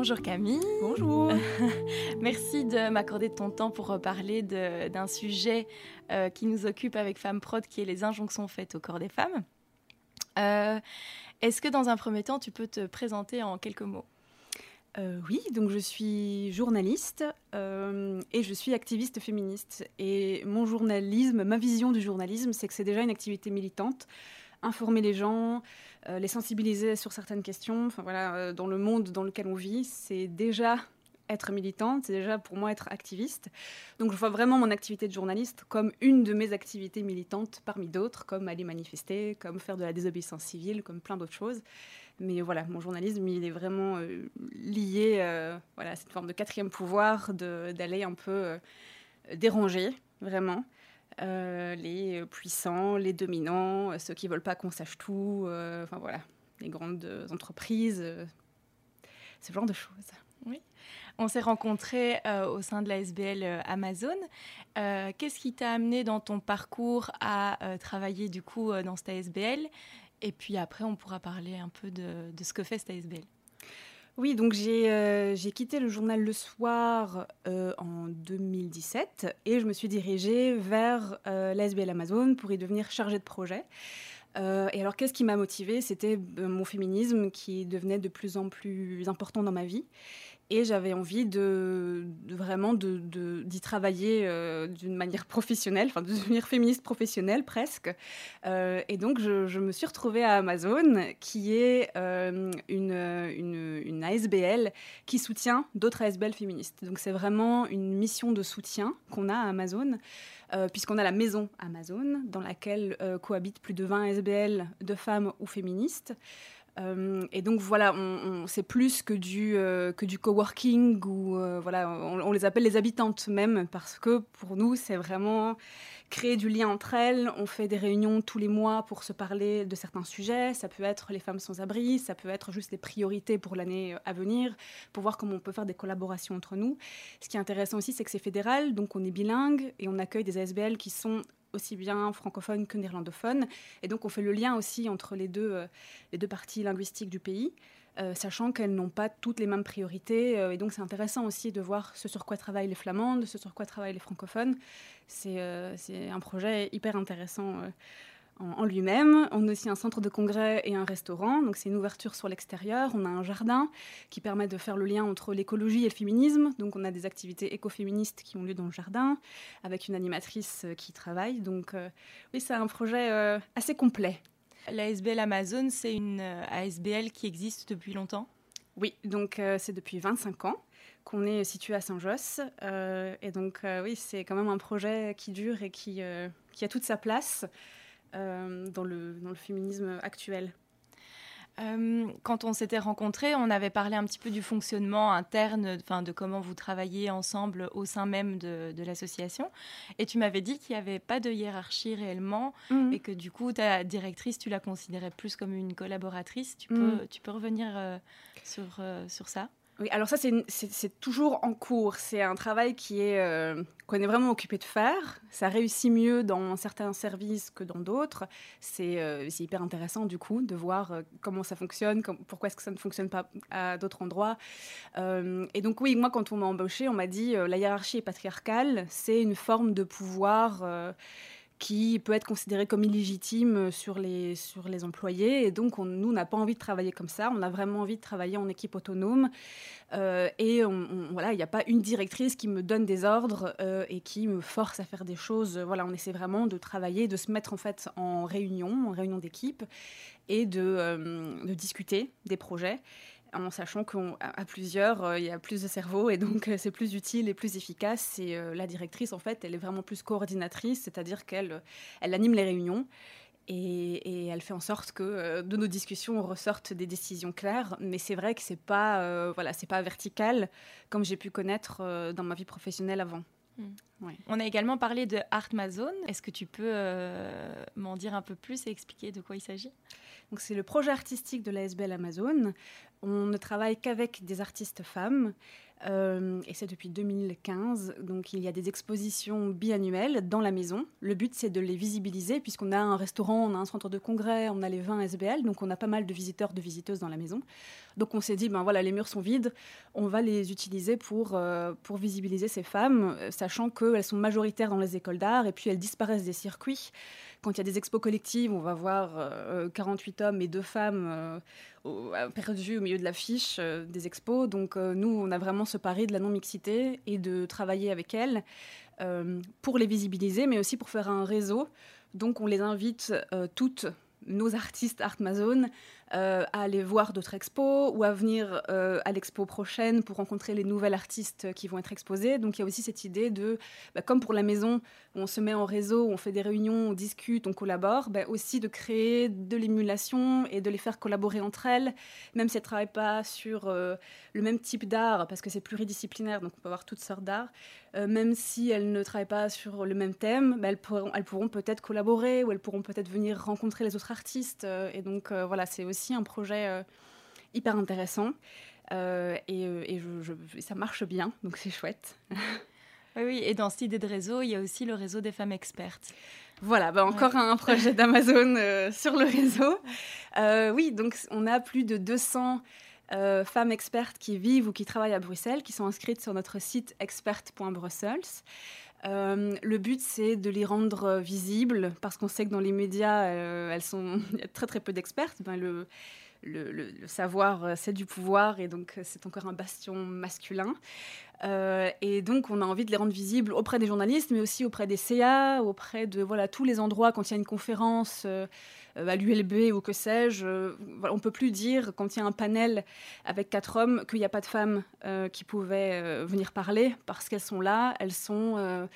Bonjour Camille. Bonjour. Merci de m'accorder ton temps pour parler d'un sujet euh, qui nous occupe avec Femmes Prod, qui est les injonctions faites au corps des femmes. Euh, est-ce que dans un premier temps, tu peux te présenter en quelques mots? Euh, oui, donc je suis journaliste et je suis activiste féministe. Et mon journalisme, ma vision du journalisme, c'est que c'est déjà une activité militante informer les gens, euh, les sensibiliser sur certaines questions. Enfin voilà, euh, dans le monde dans lequel on vit, c'est déjà être militante, c'est déjà pour moi être activiste. Donc je vois vraiment mon activité de journaliste comme une de mes activités militantes parmi d'autres, comme aller manifester, comme faire de la désobéissance civile, comme plein d'autres choses. Mais voilà, mon journalisme, il est vraiment euh, lié voilà, à cette forme de quatrième pouvoir, d'aller un peu déranger, vraiment. Euh, les puissants, les dominants, euh, ceux qui veulent pas qu'on sache tout, euh, enfin voilà, les grandes entreprises, ce genre de choses. Oui. On s'est rencontrés au sein de la SBL Amazon. Qu'est-ce qui t'a amené dans ton parcours à travailler du coup dans cette ASBL Et puis après, on pourra parler un peu de, de ce que fait cette ASBL. Oui, donc euh, j'ai quitté le journal Le Soir euh, en 2017 et je me suis dirigée vers euh, Amazon pour y devenir chargée de projet. et alors, qu'est-ce qui m'a motivée? C'était mon féminisme qui devenait de plus en plus important dans ma vie. Et j'avais envie de, vraiment d'y travailler euh, d'une manière professionnelle, enfin de devenir féministe professionnelle presque. Euh, et donc je, me suis retrouvée à Amazon, qui est euh, une, une, ASBL qui soutient d'autres ASBL féministes. Donc c'est vraiment une mission de soutien qu'on a à Amazon. puisqu'on a la maison Amazon, dans laquelle cohabitent plus de 20 ASBL de femmes ou féministes. Euh, et donc voilà, on, c'est plus que du, euh, que du coworking ou euh, voilà, on, les appelle les habitantes même parce que pour nous c'est vraiment créer du lien entre elles. On fait des réunions tous les mois pour se parler de certains sujets. Ça peut être les femmes sans abri, ça peut être juste les priorités pour l'année à venir, pour voir comment on peut faire des collaborations entre nous. Ce qui est intéressant aussi, c'est que c'est fédéral, donc on est bilingue et on accueille des ASBL qui sont aussi bien francophone que néerlandophone. Et donc on fait le lien aussi entre les deux, euh, les deux parties linguistiques du pays, euh, sachant qu'elles n'ont pas toutes les mêmes priorités. Euh, et donc c'est intéressant aussi de voir ce sur quoi travaillent les flamandes, ce sur quoi travaillent les francophones. C'est un projet hyper intéressant en, lui-même. On a aussi un centre de congrès et un restaurant, donc c'est une ouverture sur l'extérieur. On a un jardin qui permet de faire le lien entre l'écologie et le féminisme. Donc on a des activités écoféministes qui ont lieu dans le jardin, avec une animatrice euh, qui travaille. Donc euh, oui, c'est un projet euh, assez complet. L'ASBL Amazon, c'est une ASBL qui existe depuis longtemps? Oui, donc c'est depuis 25 ans qu'on est situé à Saint-Josse. et donc oui, c'est quand même un projet qui dure et qui, qui a toute sa place. Euh, dans, le, dans le féminisme actuel. Euh, quand on s'était rencontrés, on avait parlé un petit peu du fonctionnement interne, enfin de comment vous travaillez ensemble au sein même de, de l'association. Et tu m'avais dit qu'il n'y avait pas de hiérarchie réellement mhm. et que du coup, ta directrice, tu la considérais plus comme une collaboratrice. Tu, peux, mhm. tu peux revenir euh, sur, sur ça? Oui, alors ça, c'est toujours en cours. C'est un travail qui est euh, qu'on est vraiment occupé de faire. Ça réussit mieux dans certains services que dans d'autres. C'est euh, hyper intéressant, du coup, de voir euh, comment ça fonctionne, pourquoi est-ce que ça ne fonctionne pas à d'autres endroits. et donc, oui, moi, quand on m'a embauché, on m'a dit la hiérarchie est patriarcale. C'est une forme de pouvoir qui peut être considéré comme illégitime sur les, sur les employés. Et donc, on, nous, on n'a pas envie de travailler comme ça. On a vraiment envie de travailler en équipe autonome. Euh, et voilà, il n'y a pas une directrice qui me donne des ordres euh, et qui me force à faire des choses. Voilà, on essaie vraiment de travailler, de se mettre en fait en réunion, en réunion d'équipe et euh, de discuter des projets en sachant qu'à plusieurs, euh, il y a plus de cerveau et donc euh, c'est plus utile et plus efficace. Et euh, la directrice, en fait, elle est vraiment plus coordinatrice, c'est-à-dire qu'elle elle anime les réunions et, elle fait en sorte que de nos discussions ressortent des décisions claires. Mais c'est vrai que c'est pas, voilà, c'est pas vertical comme j'ai pu connaître dans ma vie professionnelle avant. Hmm. On a également parlé de Artmazone. Est-ce que tu peux m'en dire un peu plus et expliquer de quoi il s'agit? C'est le projet artistique de l'ASBL Amazon on ne travaille qu'avec des artistes femmes. Euh, et c'est depuis 2015. Donc il y a des expositions biannuelles dans la maison. Le but c'est de les visibiliser puisqu'on a un restaurant, on a un centre de congrès, on a les 20 SBL, donc on a pas mal de visiteurs, de visiteuses dans la maison. Donc on s'est dit, ben voilà, les murs sont vides, on va les utiliser pour, euh, pour visibiliser ces femmes, euh, sachant qu'elles sont majoritaires dans les écoles d'art et puis elles disparaissent des circuits. Quand il y a des expos collectives, on va voir 48 hommes et deux femmes perdus au milieu de l'affiche des expos. Donc nous, on a vraiment ce pari de la non-mixité et de travailler avec elles euh, pour les visibiliser, mais aussi pour faire un réseau. Donc on les invite euh, toutes nos artistes Art euh, à aller voir d'autres expos ou à venir euh, à l'expo prochaine pour rencontrer les nouvelles artistes qui vont être exposées. Donc il y a aussi cette idée de, bah, comme pour la maison, on se met en réseau, on fait des réunions, on discute, on collabore, bah, aussi de créer de l'émulation et de les faire collaborer entre elles, même si elles ne travaillent pas sur euh, le même type d'art, parce que c'est pluridisciplinaire, donc on peut avoir toutes sortes d'art, même si elles ne travaillent pas sur le même thème, bah, elles pourront peut-être collaborer ou elles pourront peut-être venir rencontrer les autres artistes. et donc voilà, c'est aussi un projet euh, hyper intéressant. Euh, et, euh, et je, ça marche bien, donc c'est chouette. Oui, et dans cette idée de réseau, il y a aussi le réseau des femmes expertes. Voilà, bah encore un projet d'Amazon sur le réseau. oui, donc on a plus de 200 femmes expertes qui vivent ou qui travaillent à Bruxelles, qui sont inscrites sur notre site expert.brussels. le but, c'est de les rendre visibles parce qu'on sait que dans les médias, elles sont, il y a très très peu d'expertes. Le, savoir, euh, c'est du pouvoir et donc euh, c'est encore un bastion masculin. Euh, et donc, on a envie de les rendre visibles auprès des journalistes, mais aussi auprès des CA, auprès de voilà, tous les endroits quand il y a une conférence à l'ULB ou que sais-je. on ne peut plus dire, quand il y a un panel avec quatre hommes, qu'il n'y a pas de femmes qui pouvaient venir parler, parce qu'elles sont là, elles sont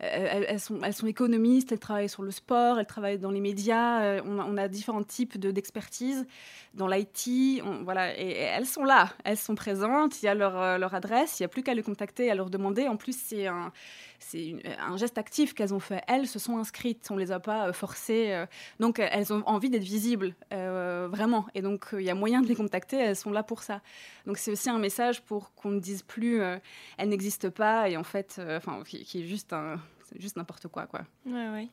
elles, sont, économistes, elles travaillent sur le sport, elles travaillent dans les médias. Euh, on, a, différents types d'expertise dans l'IT. Voilà, et, elles sont là, elles sont présentes. Il y a leur, euh, leur adresse, il n'y a plus qu'à les contacter, à leur demander. En plus, c'est un, c'est un geste actif qu'elles ont fait. Elles se sont inscrites, on les a pas euh, forcées. donc, elles ont envie d'être visibles, vraiment. Et donc, il y a moyen de les contacter, elles sont là pour ça. Donc, c'est aussi un message pour qu'on ne dise plus elles n'existent pas et en fait, enfin, qui, est juste un, juste n'importe quoi, quoi. Ouais, ouais.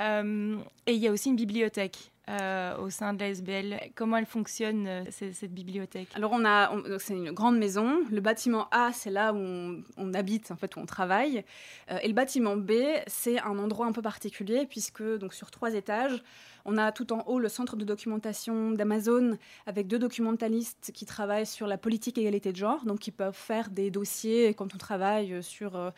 Euh, et il y a aussi une bibliothèque. Euh, au sein de la SBL. Comment elle fonctionne, euh, cette, bibliothèque? Alors, on a, c'est une grande maison. Le bâtiment A, c'est là où on, habite, en fait, où on travaille. et le bâtiment B, c'est un endroit un peu particulier, puisque donc, sur trois étages, on a tout en haut le centre de documentation d'Amazon avec deux documentalistes qui travaillent sur la politique égalité de genre, donc qui peuvent faire des dossiers quand on travaille sur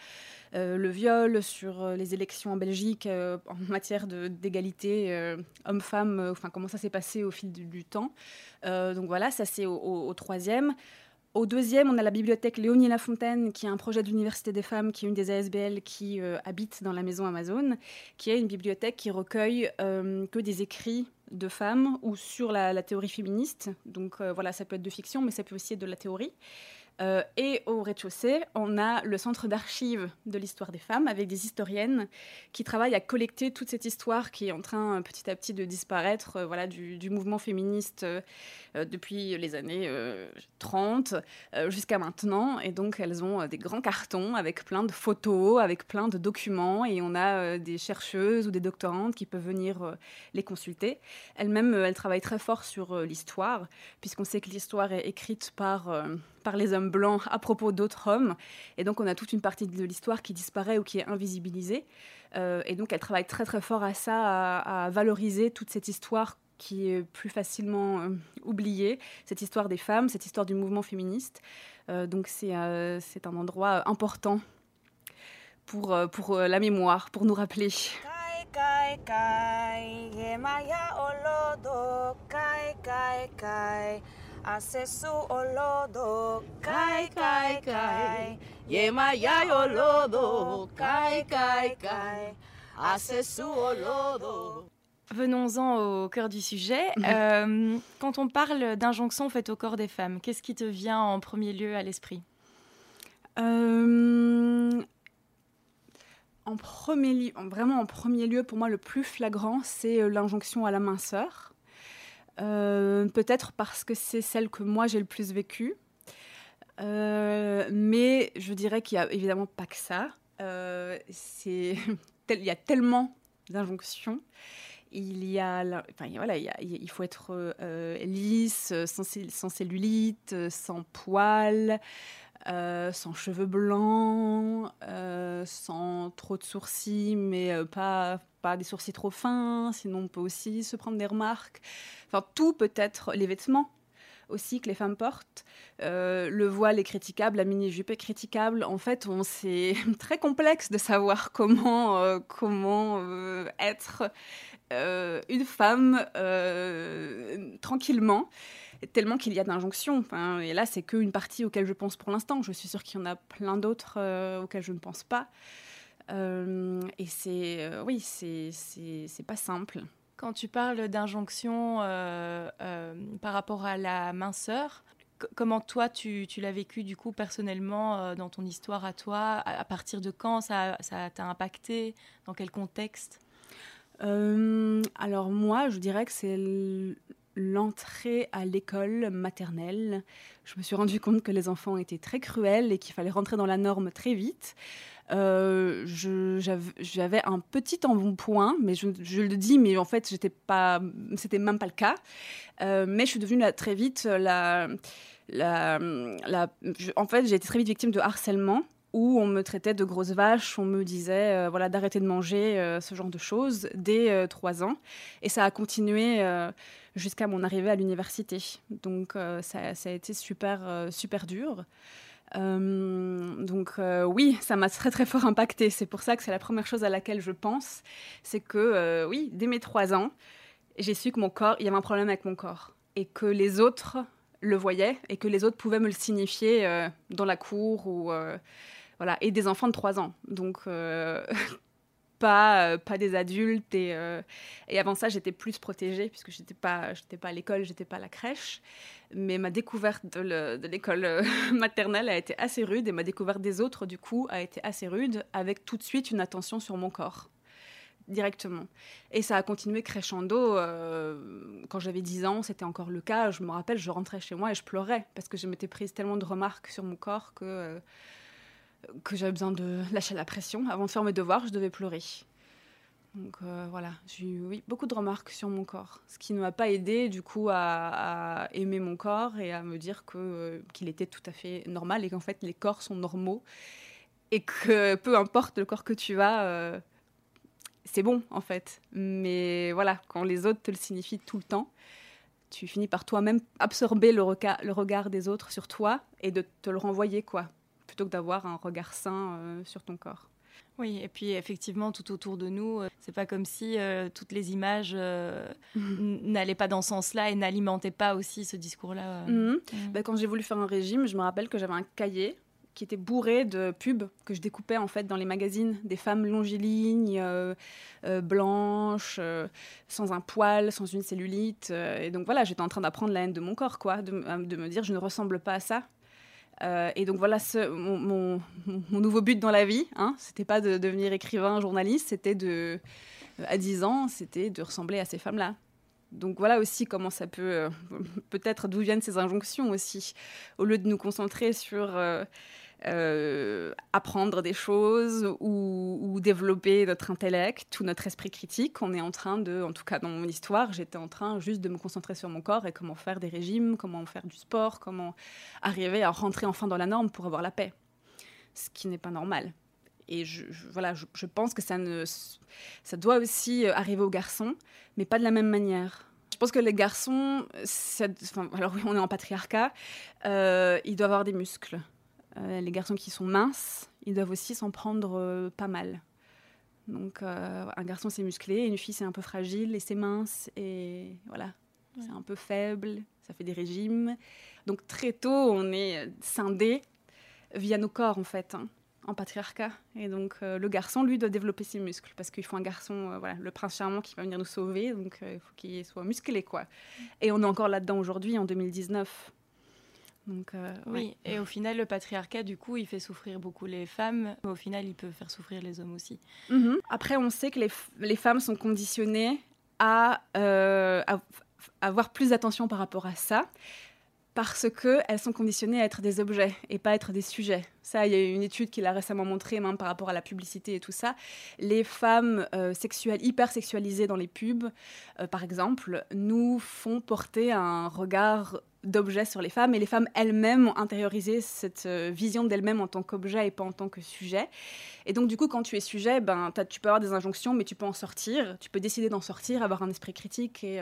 euh, le viol, sur euh, les élections en Belgique euh, en matière d'égalité homme-femme, enfin comment ça s'est passé au fil du, temps. donc voilà, ça c'est au, troisième. Au deuxième, on a la bibliothèque Léonie Lafontaine, qui est un projet d'université des femmes, qui est une des ASBL qui habite dans la maison Amazon, qui est une bibliothèque qui recueille que des écrits de femmes ou sur la, la théorie féministe. Donc voilà, ça peut être de fiction, mais ça peut aussi être de la théorie. Euh, et au rez-de-chaussée, on a le centre d'archives de l'histoire des femmes avec des historiennes qui travaillent à collecter toute cette histoire qui est en train euh, petit à petit de disparaître euh, voilà, du, mouvement féministe depuis les années 30 jusqu'à maintenant. Et donc elles ont des grands cartons avec plein de photos, avec plein de documents et on a des chercheuses ou des doctorantes qui peuvent venir les consulter. Elles-mêmes, elles travaillent très fort sur l'histoire puisqu'on sait que l'histoire est écrite par par les hommes blancs à propos d'autres hommes. Et donc, on a toute une partie de l'histoire qui disparaît ou qui est invisibilisée. Euh, et donc, elle travaille très, très fort à ça, à, valoriser toute cette histoire qui est plus facilement euh, oubliée, cette histoire des femmes, cette histoire du mouvement féministe. Euh, donc, c'est un endroit important pour, pour la mémoire, pour nous rappeler. Venons-en au cœur du sujet. Mhm. Euh, quand on parle d'injonction faite au corps des femmes, qu'est-ce qui te vient en premier lieu à l'esprit? Euh, En premier lieu, vraiment en premier lieu, pour moi, le plus flagrant, c'est euh, l'injonction à la minceur. Peut-être parce que c'est celle que moi j'ai le plus vécue. mais je dirais qu'il n'y a évidemment pas que ça. il y a tellement d'injonctions il y a, enfin, voilà, il, faut être euh, lisse, sans, cellulite, sans poils, euh, sans cheveux blancs, euh, sans trop de sourcils, mais pas, pas des sourcils trop fins, sinon on peut aussi se prendre des remarques. Enfin, tout peut être les vêtements aussi que les femmes portent. le voile est critiquable, la mini-jupe est critiquable. En fait, c'est très complexe de savoir comment, comment être euh, une femme euh, tranquillement, tellement qu'il y a d'injonctions. et là, c'est qu'une partie auquel je pense pour l'instant. Je suis sûre qu'il y en a plein d'autres euh, auxquelles je ne pense pas. Et c'est, oui, c'est pas simple. Quand tu parles d'injonction par rapport à la minceur, comment toi tu, l'as vécu du coup personnellement dans ton histoire à toi? À, partir de quand ça t'a impacté? Dans quel contexte? Euh, alors moi, je dirais que c'est l'entrée à l'école maternelle. Je me suis rendu compte que les enfants étaient très cruels et qu'il fallait rentrer dans la norme très vite. Euh, j'avais un petit embonpoint, mais je, le dis, mais en fait, j'étais pas, c'était même pas le cas. Euh, mais je suis devenue très vite la en fait, j'ai été très vite victime de harcèlement où on me traitait de grosse vache, on me disait euh, d'arrêter de manger euh, ce genre de choses dès 3 euh, ans. Et ça a continué jusqu'à mon arrivée à l'université. Donc ça, ça, a été super, super dur. Donc oui, ça m'a très très fort impacté. C'est pour ça que c'est la première chose à laquelle je pense. C'est que oui, dès mes 3 ans, j'ai su que mon corps, il y avait un problème avec mon corps. Et que les autres le voyaient et que les autres pouvaient me le signifier dans la cour ou voilà, et des enfants de 3 ans. Donc, euh, pas, euh, pas des adultes. Et, euh, et avant ça, j'étais plus protégée, puisque je n'étais pas, pas à l'école, j'étais pas à la crèche. Mais ma découverte de l'école maternelle a été assez rude, et ma découverte des autres, du coup, a été assez rude, avec tout de suite une attention sur mon corps directement. Et ça a continué crescendo. quand j'avais 10 ans, c'était encore le cas. Je me rappelle, je rentrais chez moi et je pleurais parce que je m'étais prise tellement de remarques sur mon corps que que j'avais besoin de lâcher la pression. Avant de faire mes devoirs, je devais pleurer. Donc euh, voilà, j'ai eu oui, beaucoup de remarques sur mon corps, ce qui ne m'a pas aidé du coup à, aimer mon corps et à me dire que euh, qu'il était tout à fait normal et qu'en fait les corps sont normaux et que peu importe le corps que tu as, euh, c'est bon en fait. Mais voilà, quand les autres te le signifient tout le temps, tu finis par toi-même absorber le, le regard des autres sur toi et de te le renvoyer quoi plutôt que d'avoir un regard sain euh, sur ton corps. Oui, et puis effectivement, tout autour de nous, euh, c'est pas comme si euh, toutes les images n'allaient pas dans ce sens-là et n'alimentaient pas aussi ce discours-là. Mhm. Bah, quand j'ai voulu faire un régime, je me rappelle que j'avais un cahier qui était bourré de pubs que je découpais en fait dans les magazines, des femmes longilignes, blanches, sans un poil, sans une cellulite. et donc voilà, j'étais en train d'apprendre la haine de mon corps, quoi, de, de, me dire je ne ressemble pas à ça. Euh, et donc voilà mon, nouveau but dans la vie. Hein, c'était pas de devenir écrivain, journaliste, c'était de, à 10 ans, c'était de ressembler à ces femmes-là. Donc voilà aussi comment ça peut, euh, peut-être d'où viennent ces injonctions aussi. Au lieu de nous concentrer sur euh, euh, apprendre des choses ou, développer notre intellect ou notre esprit critique. On est en train de, en tout cas dans mon histoire, j'étais en train juste de me concentrer sur mon corps et comment faire des régimes, comment faire du sport, comment arriver à rentrer enfin dans la norme pour avoir la paix. Ce qui n'est pas normal. Et je, voilà, je, pense que ça, ne, ça doit aussi euh, arriver aux garçons, mais pas de la même manière. Je pense que les garçons, alors oui, on est en patriarcat, euh, ils doivent avoir des muscles. Euh, les garçons qui sont minces, ils doivent aussi s'en prendre euh, pas mal. Donc euh, un garçon c'est musclé, une fille c'est un peu fragile et c'est mince et voilà, c'est un peu faible, ça fait des régimes. Donc très tôt on est scindé via nos corps en fait. Hein, en patriarcat. Et donc, le garçon, lui, doit développer ses muscles parce qu'il faut un garçon, voilà, le prince charmant qui va venir nous sauver. Donc, il faut qu'il soit musclé, quoi. Et on est encore là-dedans aujourd'hui, en 2019. Donc, euh, oui, et au final, le patriarcat, du coup, il fait souffrir beaucoup les femmes, mais au final, il peut faire souffrir les hommes aussi. Mhm. Après, on sait que les, les, femmes sont conditionnées à, euh, avoir plus d'attention par rapport à ça parce qu'elles sont conditionnées à être des objets et pas être des sujets. Ça, il y a une étude qui l'a récemment montré, même par rapport à la publicité et tout ça. Les femmes euh, sexuelles, hyper sexualisées dans les pubs, par exemple, nous font porter un regard d'objets sur les femmes et les femmes elles-mêmes ont intériorisé cette euh, vision d'elles-mêmes en tant qu'objet et pas en tant que sujet. Et donc du coup quand tu es sujet, ben, tu peux avoir des injonctions mais tu peux en sortir, tu peux décider d'en sortir, avoir un esprit critique et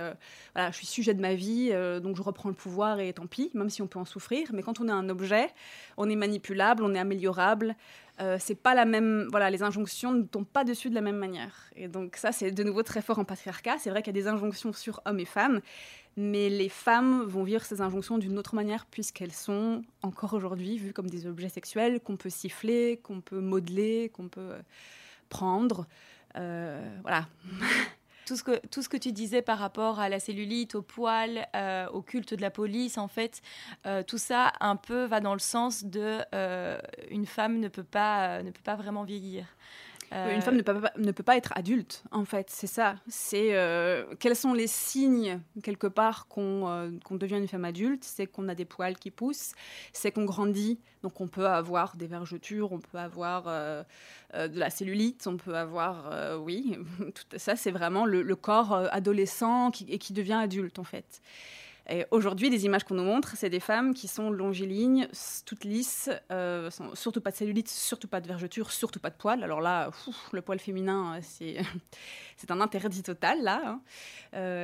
voilà, je suis sujet de ma vie donc je reprends le pouvoir et tant pis, même si on peut en souffrir. Mais quand on est un objet, on est manipulable, on est améliorable. Euh, c'est pas la même. Voilà, les injonctions ne tombent pas dessus de la même manière. Et donc, ça, c'est de nouveau très fort en patriarcat. C'est vrai qu'il y a des injonctions sur hommes et femmes, mais les femmes vont vivre ces injonctions d'une autre manière, puisqu'elles sont encore aujourd'hui vues comme des objets sexuels qu'on peut siffler, qu'on peut modeler, qu'on peut euh, prendre. Euh, voilà. tout ce, que, tout ce que tu disais par rapport à la cellulite, au poil, euh, au culte de la police, en fait, tout ça un peu va dans le sens de une femme ne peut pas, ne peut pas vraiment vieillir. Une femme ne peut, pas, être adulte, en fait, c'est ça. C'est quels sont les signes quelque part qu'on devient une femme adulte? C'est qu'on a des poils qui poussent, c'est qu'on grandit, donc on peut avoir des vergetures, on peut avoir euh, de la cellulite, on peut avoir, euh, oui, tout ça, c'est vraiment le, corps euh, adolescent qui devient adulte en fait. Aujourd'hui, les images qu'on nous montre, c'est des femmes qui sont longilignes, toutes lisses, surtout pas de cellulite, surtout pas de vergeture, surtout pas de poils. Alors là, le poil féminin, c'est c'est un interdit total là. Hein.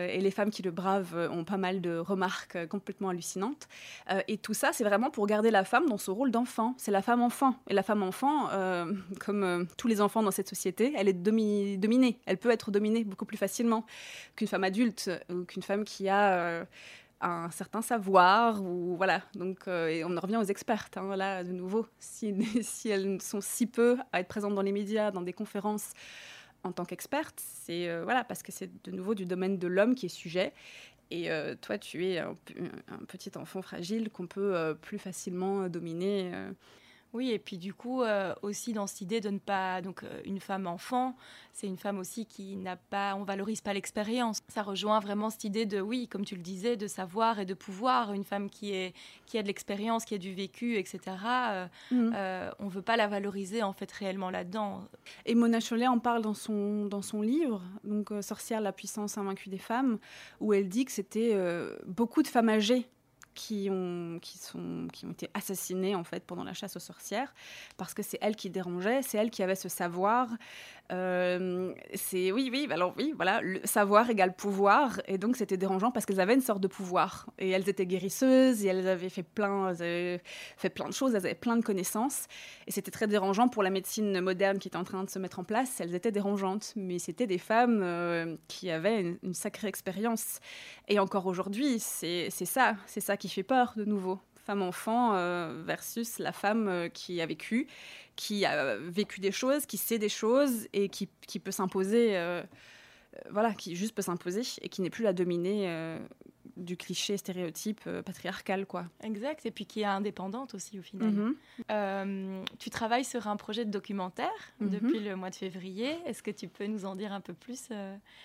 et les femmes qui le bravent ont pas mal de remarques complètement hallucinantes. et tout ça, c'est vraiment pour garder la femme dans son rôle d'enfant. C'est la femme enfant. Et la femme enfant, comme euh, tous les enfants dans cette société, elle est dominée. Elle peut être dominée beaucoup plus facilement qu'une femme adulte ou qu'une femme qui a euh, un certain savoir. Ou, voilà. Donc, euh, et on en revient aux expertes. Hein, là, de nouveau, si, elles sont si peu à être présentes dans les médias, dans des conférences en tant qu'expertes, c'est voilà, parce que c'est de nouveau du domaine de l'homme qui est sujet. Et toi, tu es un, petit enfant fragile qu'on peut plus facilement dominer. Oui, et puis du coup, euh, aussi dans cette idée de ne pas. Donc, euh, une femme enfant, c'est une femme aussi qui n'a pas. On valorise pas l'expérience. Ça rejoint vraiment cette idée de, oui, comme tu le disais, de savoir et de pouvoir. Une femme qui, est, qui a de l'expérience, qui a du vécu, etc. Euh, mhm. on veut pas la valoriser, en fait, réellement là-dedans. Et Mona Chollet en parle dans son, dans son livre, donc Sorcière, la puissance invaincue des femmes, où elle dit que c'était beaucoup de femmes âgées qui ont, qui, sont, qui ont été assassinées en fait pendant la chasse aux sorcières parce que c'est elle qui dérangeait, c'est elle qui avait ce savoir. Euh, c'est oui, oui, alors oui, voilà, le savoir égale pouvoir et donc c'était dérangeant parce qu'elles avaient une sorte de pouvoir et elles étaient guérisseuses et elles avaient fait plein, fait plein de choses, elles avaient plein de connaissances et c'était très dérangeant pour la médecine moderne qui était en train de se mettre en place. Elles étaient dérangeantes, mais c'était des femmes euh, qui avaient une sacrée expérience et encore aujourd'hui, c'est ça, c'est ça qui fait peur de nouveau. Femme-enfant euh, versus la femme euh, qui a vécu, qui a vécu des choses, qui sait des choses et qui, qui peut s'imposer, euh, voilà, qui juste peut s'imposer et qui n'est plus la dominée du cliché stéréotype patriarcal, quoi. Exact, et puis qui est indépendante aussi au final. Mhm. tu travailles sur un projet de documentaire mhm. depuis le mois de février. Est-ce que tu peux nous en dire un peu plus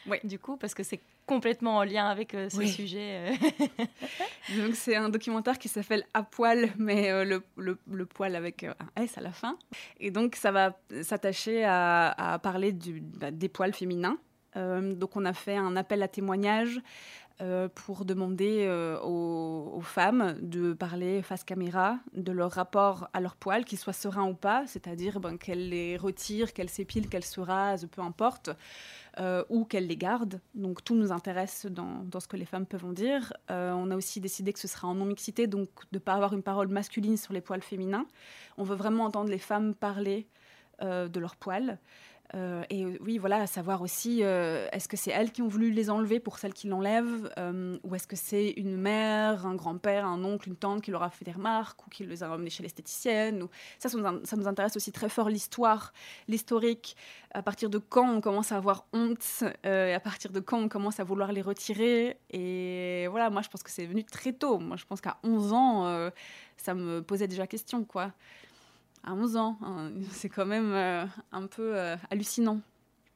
Oui. Du coup, parce que c'est complètement en lien avec euh, ce sujet. Euh. Donc c'est un documentaire qui s'appelle À poil, mais euh, le, le, poil avec un S à la fin. Et donc ça va s'attacher à, parler du, bah, des poils féminins. donc on a fait un appel à témoignages pour demander aux, aux, femmes de parler face caméra de leur rapport à leurs poils, qu'ils soient sereins ou pas, c'est-à-dire ben, qu'elles les retirent, qu'elles s'épilent, qu'elles se rasent, peu importe. Euh, ou qu'elles les gardent. Donc tout nous intéresse dans, ce que les femmes peuvent en dire. Euh, on a aussi décidé que ce sera en non-mixité, donc de ne pas avoir une parole masculine sur les poils féminins. On veut vraiment entendre les femmes parler euh, de leurs poils. Euh, et oui, voilà, savoir aussi, euh, est-ce que c'est elles qui ont voulu les enlever pour celles qui l'enlèvent euh, Ou est-ce que c'est une mère, un grand-père, un oncle, une tante qui leur a fait des remarques ou qui les a emmenés chez l'esthéticienne ou... ça, ça nous, intéresse aussi très fort, l'histoire, l'historique. À partir de quand on commence à avoir honte et à partir de quand on commence à vouloir les retirer. Et voilà, moi, je pense que c'est venu très tôt. Moi, je pense qu'à 11 ans, ça me posait déjà question, quoi à 11 ans. Hein. C'est quand même euh, un peu euh, hallucinant.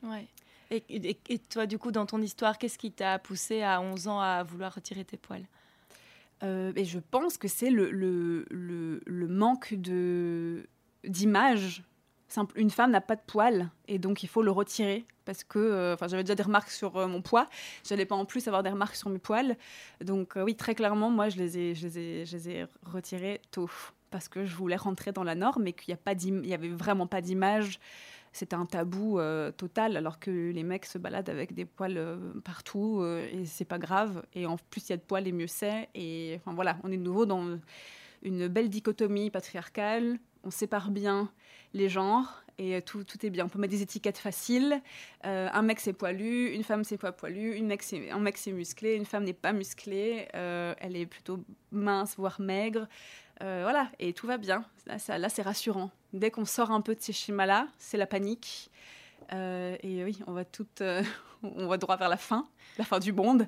Ouais. Et, toi, du coup, dans ton histoire, qu'est-ce qui t'a poussé à 11 ans à vouloir retirer tes poils? Euh, et je pense que c'est le, le, le, manque de d'image. Une femme n'a pas de poils et donc il faut le retirer parce que, enfin, j'avais déjà des remarques sur mon poids, j'allais pas en plus avoir des remarques sur mes poils. Donc oui, très clairement, moi, je les ai, je les ai, je les ai retirés tôt parce que je voulais rentrer dans la norme et qu'il n'y avait vraiment pas d'image c'était un tabou euh, total, alors que les mecs se baladent avec des poils euh, partout euh, et c'est pas grave. Et en plus, il y a de poils et mieux c'est. Et enfin voilà, on est de nouveau dans une belle dichotomie patriarcale. On sépare bien les genres et tout, tout est bien. On peut mettre des étiquettes faciles. un mec c'est poilu, une femme c'est pas poilu, une mec un mec c'est musclé, une femme n'est pas musclée, elle est plutôt mince voire maigre. Voilà, et tout va bien. Là, là c'est rassurant. Dès qu'on sort un peu de ces schémas-là, c'est la panique. Euh, et oui, on va tout, euh, on va droit vers la fin, la fin du monde.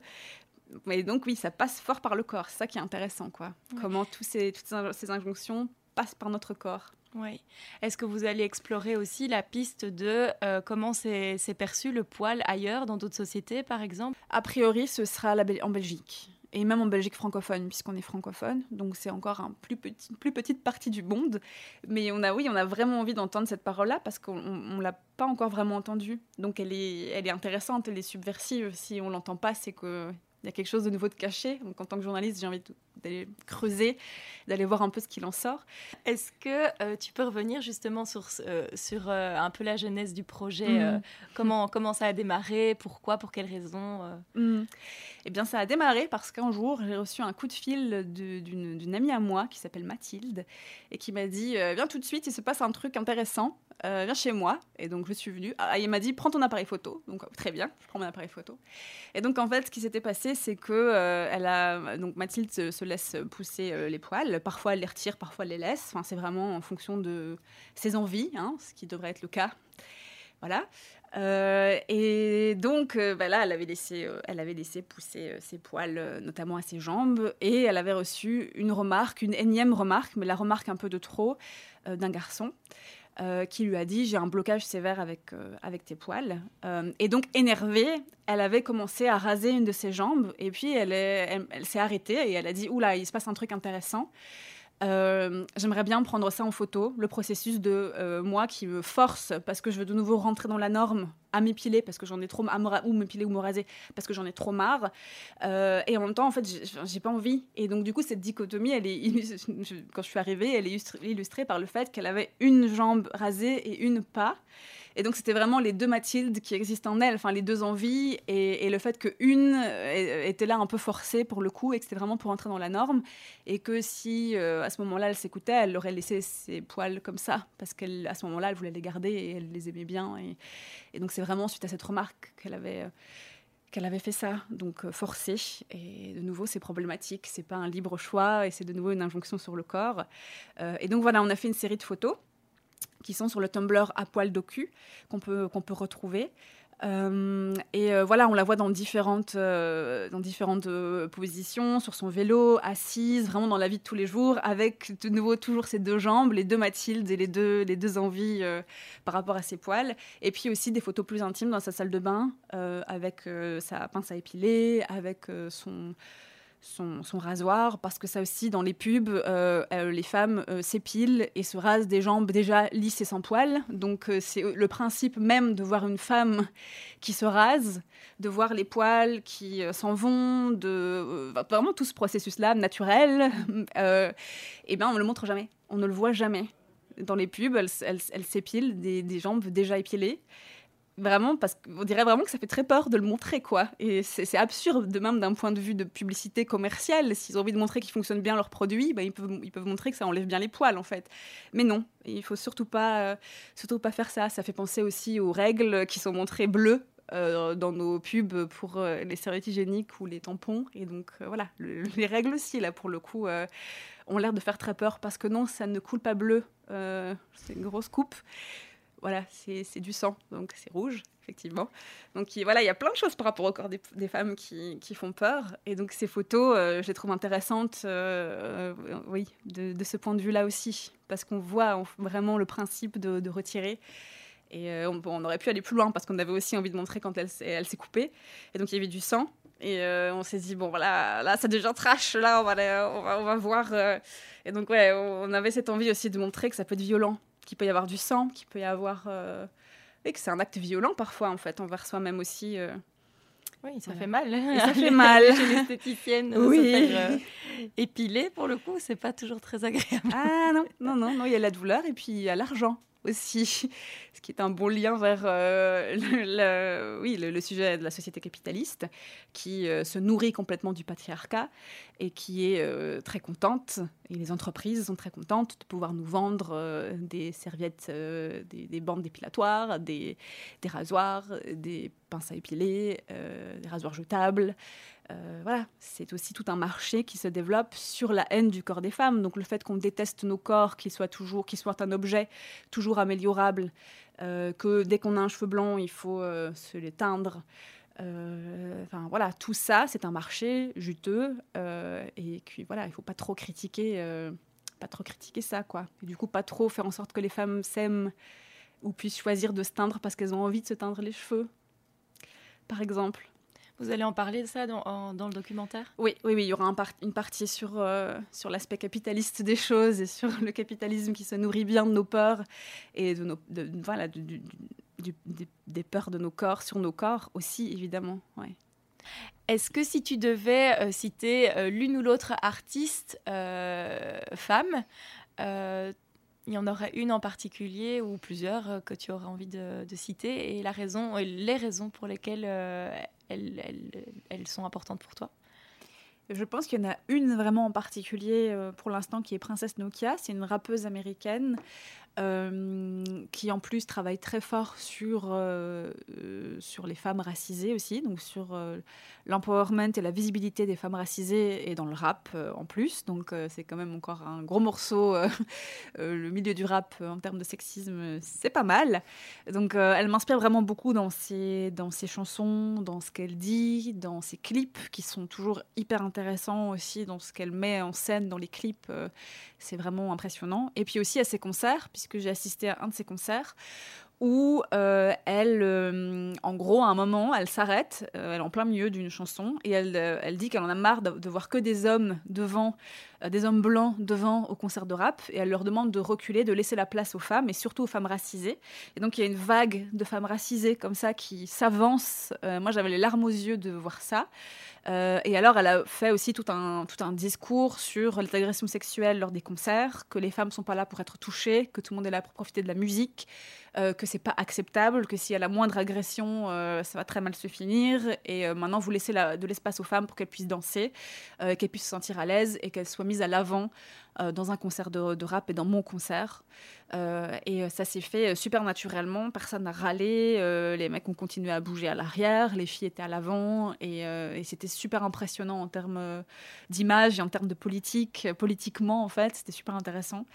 Mais donc oui, ça passe fort par le corps. C'est ça qui est intéressant, quoi. Comment tous ces, toutes ces injonctions passent par notre corps. Oui. Est-ce que vous allez explorer aussi la piste de euh, comment c'est perçu le poil ailleurs, dans d'autres sociétés, par exemple? A priori, ce sera la en Belgique et même en Belgique francophone, puisqu'on est francophone. Donc c'est encore une plus, petit, plus petite partie du monde. Mais on a, oui, on a vraiment envie d'entendre cette parole-là parce qu'on ne l'a pas encore vraiment entendue. Donc elle est, elle est intéressante, elle est subversive. Si on l'entend pas, c'est qu'il y a quelque chose de nouveau de caché. Donc en tant que journaliste, j'ai envie d'aller creuser, d'aller voir un peu ce qu'il en sort. Est-ce que euh, tu peux revenir justement sur, euh, sur euh, un peu la genèse du projet mmh. comment, comment ça a démarré Pourquoi Pour quelles raisons mmh. Eh bien, ça a démarré parce qu'un jour, j'ai reçu un coup de fil d'une amie à moi qui s'appelle Mathilde et qui m'a dit Viens tout de suite, il se passe un truc intéressant, viens chez moi. Et donc, je suis venue. Ah, il m'a dit Prends ton appareil photo. Donc, très bien, je prends mon appareil photo. Et donc, en fait, ce qui s'était passé, c'est que elle a, donc, Mathilde se, laisse pousser les poils. Parfois, elle les retire, parfois, elle les laisse. Enfin, c'est vraiment en fonction de ses envies, hein, ce qui devrait être le cas. Voilà. Euh, et donc, euh, bah elle avait laissé, euh, elle avait laissé pousser ses poils, notamment à ses jambes, et elle avait reçu une remarque, une énième remarque, mais la remarque un peu de trop, d'un garçon. Qui lui a dit j'ai un blocage sévère avec, avec tes poils. et donc énervée, elle avait commencé à raser une de ses jambes et puis elle, elle, elle s'est arrêtée et elle a dit oula il se passe un truc intéressant. Euh, j'aimerais bien prendre ça en photo, le processus de euh, moi qui me force parce que je veux de nouveau rentrer dans la norme à m'épiler parce que j'en ai trop ou m'épiler ou me raser parce que j'en ai trop marre. Euh, et en même temps en fait j'ai pas envie. Et donc du coup cette dichotomie elle est quand je suis arrivée elle est illustrée par le fait qu'elle avait une jambe rasée et une pas et donc, c'était vraiment les deux Mathilde qui existent en elle, enfin, les deux envies, et, le fait qu'une euh, était là un peu forcée pour le coup, et que c'était vraiment pour entrer dans la norme, et que si euh, à ce moment-là elle s'écoutait, elle aurait laissé ses poils comme ça, parce qu'à ce moment-là, elle voulait les garder et elle les aimait bien. Et, donc, c'est vraiment suite à cette remarque qu'elle avait. Euh, qu'elle avait fait ça, donc forcée. Et de nouveau, c'est problématique. C'est pas un libre choix et c'est de nouveau une injonction sur le corps. et donc voilà, on a fait une série de photos qui sont sur le Tumblr à poil docu qu'on peut, qu'on peut retrouver. Euh, et euh, voilà, on la voit dans différentes, euh, dans différentes positions, sur son vélo, assise, vraiment dans la vie de tous les jours, avec de nouveau toujours ses deux jambes, les deux Mathilde et les deux, les deux envies par rapport à ses poils. Et puis aussi des photos plus intimes dans sa salle de bain, avec sa pince à épiler, avec son son, rasoir, parce que ça aussi, dans les pubs, euh, euh, les femmes euh, s'épilent et se rasent des jambes déjà lisses et sans poils. Donc c'est le principe même de voir une femme qui se rase, de voir les poils qui s'en vont, de vraiment tout ce processus-là naturel, et ben on ne le montre jamais, on ne le voit jamais. Dans les pubs, elles, s'épilent des, des jambes déjà épilées vraiment parce qu'on dirait vraiment que ça fait très peur de le montrer quoi. Et c'est absurde de même d'un point de vue de publicité commerciale. S'ils ont envie de montrer qu'ils fonctionnent bien leurs produits bah, ils, peuvent, ils peuvent montrer que ça enlève bien les poils en fait. Mais non il faut surtout pas euh, surtout pas faire ça. Ça fait penser aussi aux règles qui sont montrées bleues euh, dans nos pubs pour euh, les serviettes hygiéniques ou les tampons. Et donc voilà les règles aussi là pour le coup ont l'air de faire très peur parce que non ça ne coule pas bleu. C'est une grosse coupe voilà, c'est du sang, donc c'est rouge, effectivement. Donc voilà, il y a plein de choses par rapport au corps des, femmes qui, font peur. Et donc ces photos, euh, je les trouve intéressantes, euh, euh, oui, de, ce point de vue-là aussi, parce qu'on voit vraiment le principe de, retirer. Et on, aurait pu aller plus loin parce qu'on avait aussi envie de montrer quand elle, elle s'est coupée. Et donc il y avait du sang. Et on s'est dit, bon, voilà, là, ça devient trash, là, on va, on va, on va voir. Et donc, ouais, on avait cette envie aussi de montrer que ça peut être violent, qu'il peut y avoir du sang, qu'il peut y avoir. et que c'est un acte violent parfois, en fait, envers soi-même aussi. Oui, ça fait mal. ça fait mal. Chez l'esthéticienne, oui. faire euh, épiler, pour le coup, c'est pas toujours très agréable. Ah non, non, non, non, il y a la douleur et puis il y a l'argent aussi, ce qui est un bon lien vers euh, le, oui, le, sujet de la société capitaliste qui euh, se nourrit complètement du patriarcat et qui est euh, très contente, et les entreprises sont très contentes de pouvoir nous vendre des serviettes, des, bandes dépilatoires, des, rasoirs, des pinces à épiler, des rasoirs jetables. Euh, voilà, c'est aussi tout un marché qui se développe sur la haine du corps des femmes. Donc le fait qu'on déteste nos corps, qu'ils soient toujours, qu'ils soient un objet toujours améliorable, euh, que dès qu'on a un cheveu blanc, il faut euh, se les teindre. Enfin voilà, tout ça, c'est un marché juteux et puis voilà, il faut pas trop critiquer, pas trop critiquer ça quoi. Et du coup, pas trop faire en sorte que les femmes s'aiment ou puissent choisir de se teindre parce qu'elles ont envie de se teindre les cheveux, par exemple. Vous allez en parler de ça dans, dans le documentaire? Oui, oui, oui, il y aura un une partie sur, euh, sur l'aspect capitaliste des choses et sur le capitalisme qui se nourrit bien de nos peurs et de nos, voilà, du, des, peurs de nos corps sur nos corps aussi, évidemment. Ouais. Est-ce que si tu devais euh, citer euh, l'une ou l'autre artiste femme, il y en aurait une en particulier ou plusieurs que tu aurais envie de, de citer et la raison, les raisons pour lesquelles elles, sont importantes pour toi? Je pense qu'il y en a une vraiment en particulier euh, pour l'instant qui est Princesse Nokia. C'est une rappeuse américaine euh, qui en plus travaille très fort sur, euh, euh, sur les femmes racisées aussi, donc sur l'empowerment et la visibilité des femmes racisées et dans le rap en plus. Donc c'est quand même encore un gros morceau. le milieu du rap en termes de sexisme, c'est pas mal. Donc elle m'inspire vraiment beaucoup dans ses, dans ses chansons, dans ce qu'elle dit, dans ses clips qui sont toujours hyper intéressants aussi, dans ce qu'elle met en scène dans les clips. c'est vraiment impressionnant. Et puis aussi à ses concerts, puisque que j'ai assisté à un de ses concerts où euh, elle, euh, en gros, à un moment, elle s'arrête, euh, elle est en plein milieu d'une chanson, et elle, elle dit qu'elle en a marre de, voir que des hommes devant, des hommes blancs devant au concert de rap, et elle leur demande de reculer, de laisser la place aux femmes, et surtout aux femmes racisées. Et donc il y a une vague de femmes racisées comme ça qui s'avance. moi, j'avais les larmes aux yeux de voir ça. Euh, et alors, elle a fait aussi tout un, tout un discours sur l'agression sexuelle lors des concerts, que les femmes ne sont pas là pour être touchées, que tout le monde est là pour profiter de la musique, euh, que c'est pas acceptable, que s'il y a la moindre agression, euh, ça va très mal se finir. Et maintenant, vous laissez de l'espace aux femmes pour qu'elles puissent danser, qu'elles puissent se sentir à l'aise et qu'elles soient mises à l'avant dans un concert de, rap et dans mon concert. et ça s'est fait super naturellement, personne n'a râlé, les mecs ont continué à bouger à l'arrière, les filles étaient à l'avant, et, c'était super impressionnant en termes euh, d'image et en termes de politique, politiquement en fait, c'était super intéressant.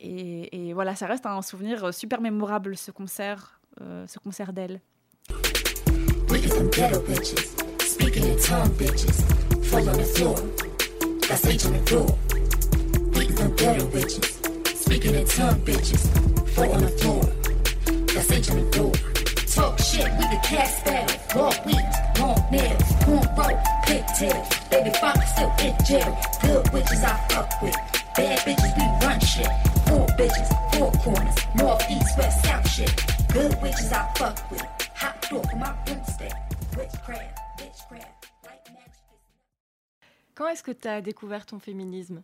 Et, voilà, ça reste un souvenir euh, super mémorable ce concert, euh, ce concert d'elle. Talk shit, we the cast battle. Walk weeds, long nails, cornrow, pigtails. Baby father still in jail. Good witches I fuck with. Bad bitches we run shit. Four bitches, four corners. North, east, west, south shit. Good witches I fuck with. Hot door for my broomstick. Witchcraft, witchcraft. Quand est-ce que tu as découvert ton féminisme?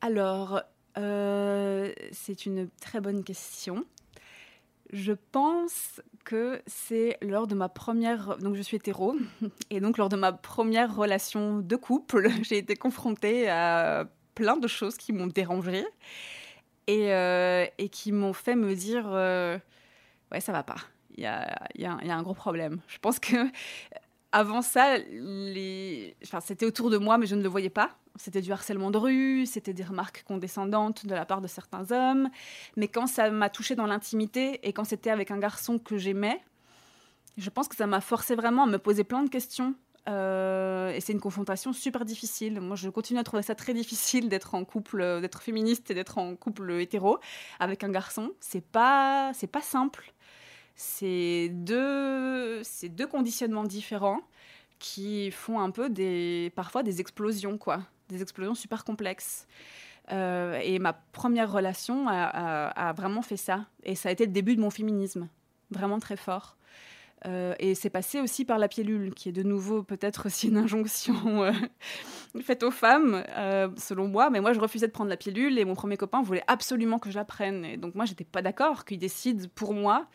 Alors, euh, c'est une très bonne question. Je pense que c'est lors de ma première... Donc je suis hétéro, et donc lors de ma première relation de couple, j'ai été confrontée à plein de choses qui m'ont dérangée et, euh, qui m'ont fait me dire, euh, ouais, ça va pas. Il y a, un gros problème. Je pense que avant ça, les... c'était autour de moi, mais je ne le voyais pas. C'était du harcèlement de rue, c'était des remarques condescendantes de la part de certains hommes. Mais quand ça m'a touché dans l'intimité et quand c'était avec un garçon que j'aimais, je pense que ça m'a forcé vraiment à me poser plein de questions Euh, et c'est une confrontation super difficile. Moi, je continue à trouver ça très difficile d'être en couple, d'être féministe et d'être en couple hétéro avec un garçon. C'est pas, c'est pas simple. C'est deux, deux conditionnements différents qui font un peu des, parfois des explosions, quoi, des explosions super complexes. Euh, et ma première relation a, vraiment fait ça. Et ça a été le début de mon féminisme, vraiment très fort. Euh, et c'est passé aussi par la pilule, qui est de nouveau peut-être aussi une injonction euh, faite aux femmes, selon moi. Mais moi, je refusais de prendre la pilule et mon premier copain voulait absolument que je la prenne. Et donc moi, j'étais pas d'accord qu'il décide pour moi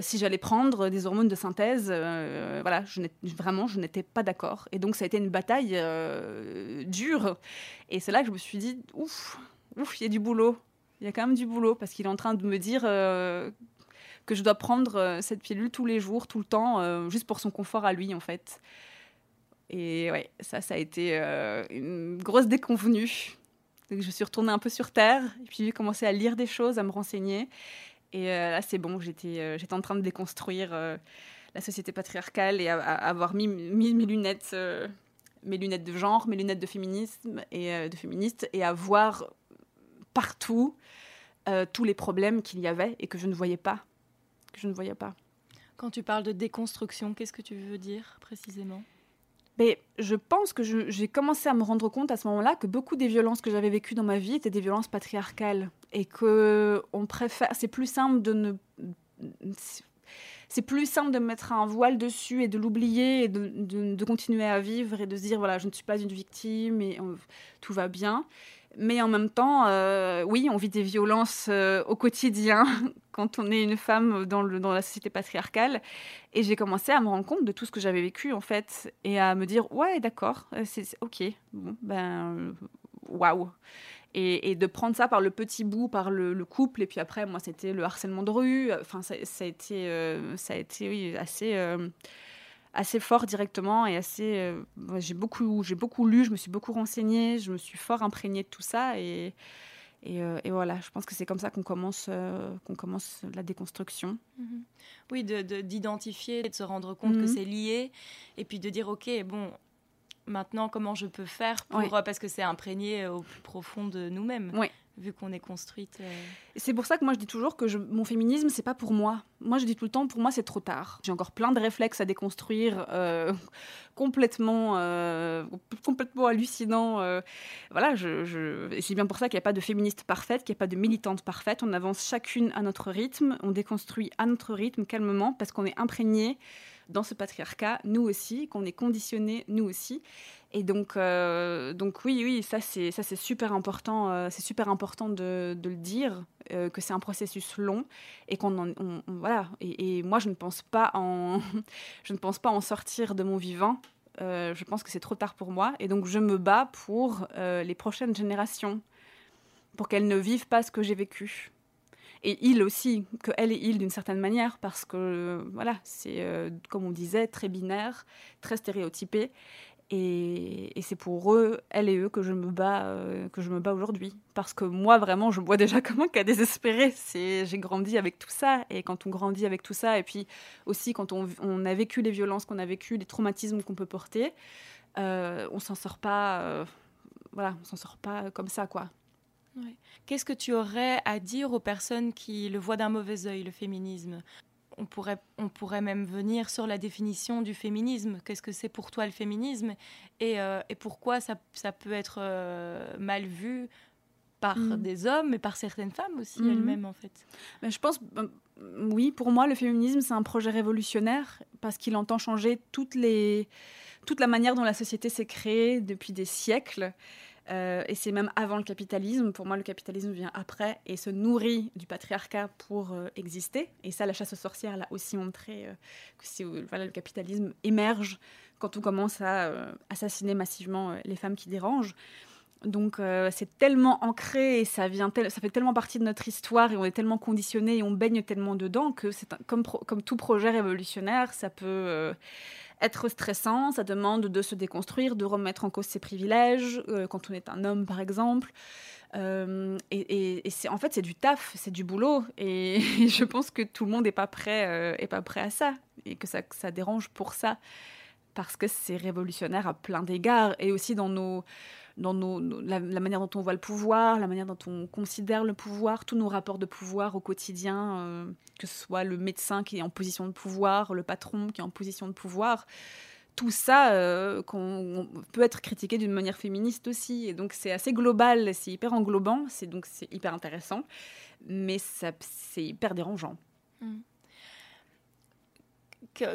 si j'allais prendre des hormones de synthèse. voilà, je vraiment, je n'étais pas d'accord. Et donc ça a été une bataille dure. Et c'est là que je me suis dit, ouf, ouf, il y a du boulot. Il y a quand même du boulot parce qu'il est en train de me dire que je dois prendre euh, cette pilule tous les jours, tout le temps, euh, juste pour son confort à lui, en fait. Et ouais, ça, ça a été euh, une grosse déconvenue. Je suis retournée un peu sur Terre, et puis j'ai commencé à lire des choses, à me renseigner. Et là, c'est bon, j'étais j'étais en train de déconstruire la société patriarcale et à, avoir mis, mis, mes lunettes, mes lunettes de genre, mes lunettes de féminisme et de féministe, et à voir partout tous les problèmes qu'il y avait et que je ne voyais pas que je ne voyais pas. Quand tu parles de déconstruction, qu'est-ce que tu veux dire précisément? Mais je pense que j'ai commencé à me rendre compte à ce moment-là que beaucoup des violences que j'avais vécues dans ma vie étaient des violences patriarcales et que on préfère, c'est plus simple de ne, c'est plus simple de mettre un voile dessus et de l'oublier et de, continuer à vivre et de se dire voilà je ne suis pas une victime et tout va bien mais en même temps, euh, oui, on vit des violences euh, au quotidien quand on est une femme dans, le, dans la société patriarcale. Et j'ai commencé à me rendre compte de tout ce que j'avais vécu, en fait, et à me dire, ouais, d'accord, euh, c'est ok, bon, ben, waouh. Et, de prendre ça par le petit bout, par le, couple, et puis après, moi, c'était le harcèlement de rue. Enfin, ça, a été, ça a été oui, assez assez fort directement et assez. Euh, j'ai beaucoup, j'ai beaucoup lu, je me suis beaucoup renseignée, je me suis fort imprégnée de tout ça et et, euh, et voilà, je pense que c'est comme ça qu'on commence, euh, qu'on commence la déconstruction. Mhm. Oui, de, d'identifier, de, de, se rendre compte que mhm. c'est lié et puis de dire ok, bon. Maintenant, comment je peux faire pour parce que c'est imprégné au plus profond de nous-mêmes. Oui vu qu'on est construite. Euh. C'est pour ça que moi je dis toujours que mon féminisme c'est pas pour moi. Moi je dis tout le temps pour moi c'est trop tard. J'ai encore plein de réflexes à déconstruire euh, complètement euh, complètement hallucinants. voilà, c'est bien pour ça qu'il n'y a pas de féministe parfaite, qu'il n'y a pas de militante parfaite. On avance chacune à notre rythme, on déconstruit à notre rythme calmement parce qu'on est imprégné dans ce patriarcat, nous aussi, qu'on est conditionné, nous aussi. Et donc, euh, donc oui, oui, ça c'est ça c'est super important. Euh, c'est super important de, le dire euh, que c'est un processus long et qu'on voilà. Et, moi, je ne pense pas en je ne pense pas en sortir de mon vivant. je pense que c'est trop tard pour moi et donc je me bats pour les prochaines générations, pour qu'elles ne vivent pas ce que j'ai vécu et il aussi, que elle et il d'une certaine manière, parce que voilà, c'est comme on disait, très binaire, très stéréotypé. Et, c'est pour eux, elle et eux, que je me bats, euh, que je me bats aujourd'hui. Parce que moi, vraiment, je bois déjà comme un cas désespéré. C'est, j'ai grandi avec tout ça, et quand on grandit avec tout ça, et puis aussi quand on, on a vécu les violences qu'on a vécues, les traumatismes qu'on peut porter, euh, on s'en sort pas, euh, voilà, on s'en sort pas comme ça, quoi. Qu'est-ce que tu aurais à dire aux personnes qui le voient d'un mauvais œil, le féminisme? On pourrait, on pourrait même venir sur la définition du féminisme. Qu'est-ce que c'est pour toi le féminisme? Et, euh, et, pourquoi ça, ça peut être euh, mal vu par mm. des hommes et par certaines femmes aussi mm. elles-mêmes en fait? Mais je pense, ben, oui, pour moi le féminisme c'est un projet révolutionnaire parce qu'il entend changer toutes les, toute la manière dont la société s'est créée depuis des siècles. Euh, et c'est même avant le capitalisme. Pour moi, le capitalisme vient après et se nourrit du patriarcat pour euh, exister. Et ça, la chasse aux sorcières l'a aussi montré euh, voilà, le capitalisme émerge quand on commence à assassiner massivement les femmes qui dérangent. Donc c'est tellement ancré et ça, vient ça fait tellement partie de notre histoire et on est tellement conditionné et on baigne tellement dedans que c'est comme tout projet révolutionnaire, ça peut être stressant, ça demande de se déconstruire, de remettre en cause ses privilèges, euh, quand on est un homme par exemple. Euh, et, c'est en fait c'est du taf, c'est du boulot, et, je pense que tout le monde n'est pas prêt, euh, pas prêt à ça, et que ça, ça dérange pour ça. parce que c'est révolutionnaire à plein d'égards et aussi dans nos dans la, manière dont on voit le pouvoir, la manière dont on considère le pouvoir, tous nos rapports de pouvoir au quotidien, euh, que ce soit le médecin qui est en position de pouvoir, le patron qui est en position de pouvoir, tout ça euh, qu'on peut être critiqué d'une manière féministe aussi. Et donc c'est assez global, c'est hyper englobant, c'est donc c'est hyper intéressant, mais c'est hyper dérangeant. Mmh.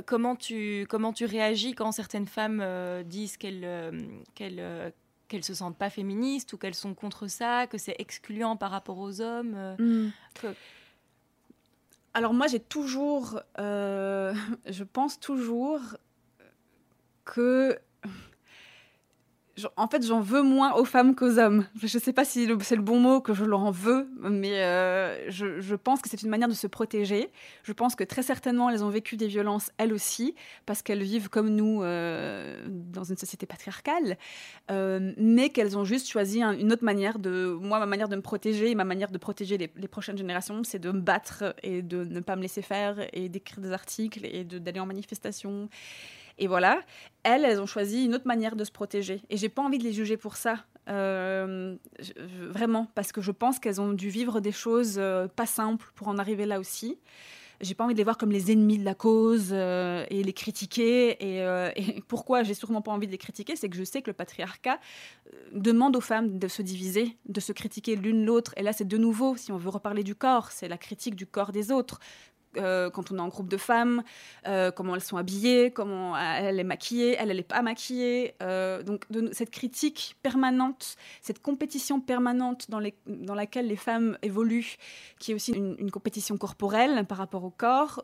comment tu comment tu réagis quand certaines femmes euh, disent qu'elles qu'elles qu'elles se sentent pas féministes ou qu'elles sont contre ça, que c'est excluant par rapport aux hommes. Euh, hmm. Alors moi j'ai toujours, euh, je pense toujours que en fait, j'en veux moins aux femmes qu'aux hommes. Je ne sais pas si c'est le bon mot que je leur en veux, mais euh, je, pense que c'est une manière de se protéger. Je pense que très certainement, elles ont vécu des violences, elles aussi, parce qu'elles vivent comme nous euh, dans une société patriarcale, euh, mais qu'elles ont juste choisi une autre manière de... Moi, ma manière de me protéger et ma manière de protéger les, les prochaines générations, c'est de me battre et de ne pas me laisser faire et d'écrire des articles et d'aller en manifestation et voilà, elles, elles ont choisi une autre manière de se protéger. Et j'ai pas envie de les juger pour ça. Euh, vraiment, parce que je pense qu'elles ont dû vivre des choses euh, pas simples pour en arriver là aussi. J'ai pas envie de les voir comme les ennemis de la cause euh, et les critiquer. Et, et pourquoi j'ai sûrement pas envie de les critiquer, c'est que je sais que le patriarcat demande aux femmes de se diviser, de se critiquer l'une l'autre. Et là, c'est de nouveau, si on veut reparler du corps, c'est la critique du corps des autres. Euh, quand on est en groupe de femmes, euh, comment elles sont habillées, comment elle est maquillée, elle, n'est pas maquillée. Euh, donc, cette critique permanente, cette compétition permanente dans, laquelle les femmes évoluent, qui est aussi une, une compétition corporelle par rapport au corps,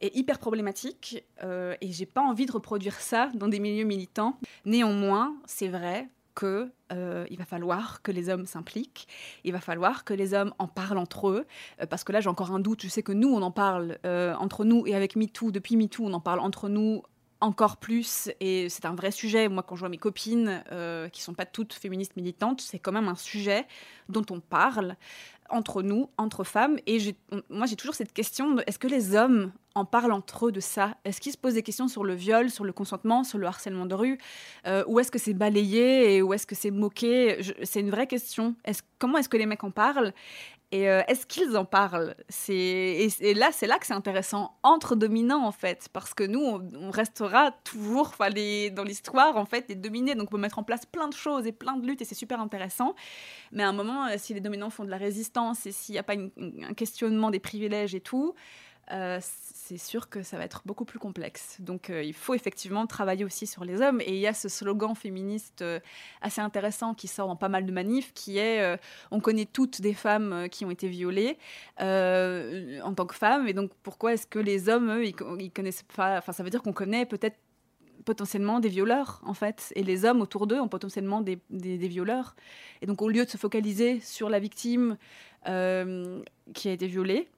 est hyper problématique. et j'ai pas envie de reproduire ça dans des milieux militants. Néanmoins, c'est vrai, que euh, il va falloir que les hommes s'impliquent, il va falloir que les hommes en parlent entre eux, euh, parce que là j'ai encore un doute, je sais que nous on en parle euh, entre nous et avec MeToo, depuis MeToo on en parle entre nous encore plus et c'est un vrai sujet. Moi quand je vois mes copines qui sont pas toutes féministes militantes, c'est quand même un sujet dont on parle entre nous, entre femmes. Et moi, j'ai toujours cette question est-ce que les hommes en parlent entre eux de ça Est-ce qu'ils se posent des questions sur le viol, sur le consentement, sur le harcèlement de rue euh, Ou est-ce que c'est balayé et où est-ce que c'est moqué? C'est une vraie question. Est comment est-ce que les mecs en parlent? Et euh, est-ce qu'ils en parlent? Et, là, c'est là que c'est intéressant entre dominants en fait, parce que nous, on, restera toujours, dans l'histoire en fait, des dominés. Donc, on peut mettre en place plein de choses et plein de luttes, et c'est super intéressant. Mais à un moment, euh, si les dominants font de la résistance et s'il n'y a pas un questionnement des privilèges et tout, euh, c'est sûr que ça va être beaucoup plus complexe. Donc euh, il faut effectivement travailler aussi sur les hommes. Et il y a ce slogan féministe euh, assez intéressant qui sort dans pas mal de manifs, qui est on connaît toutes des femmes qui ont été violées en tant que femmes. Et donc pourquoi est-ce que les hommes, eux, ils, connaissent pas Enfin, ça veut dire qu'on connaît peut-être potentiellement des violeurs, en fait. Et les hommes autour d'eux ont potentiellement des, des, violeurs. Et donc, au lieu de se focaliser sur la victime qui a été violée,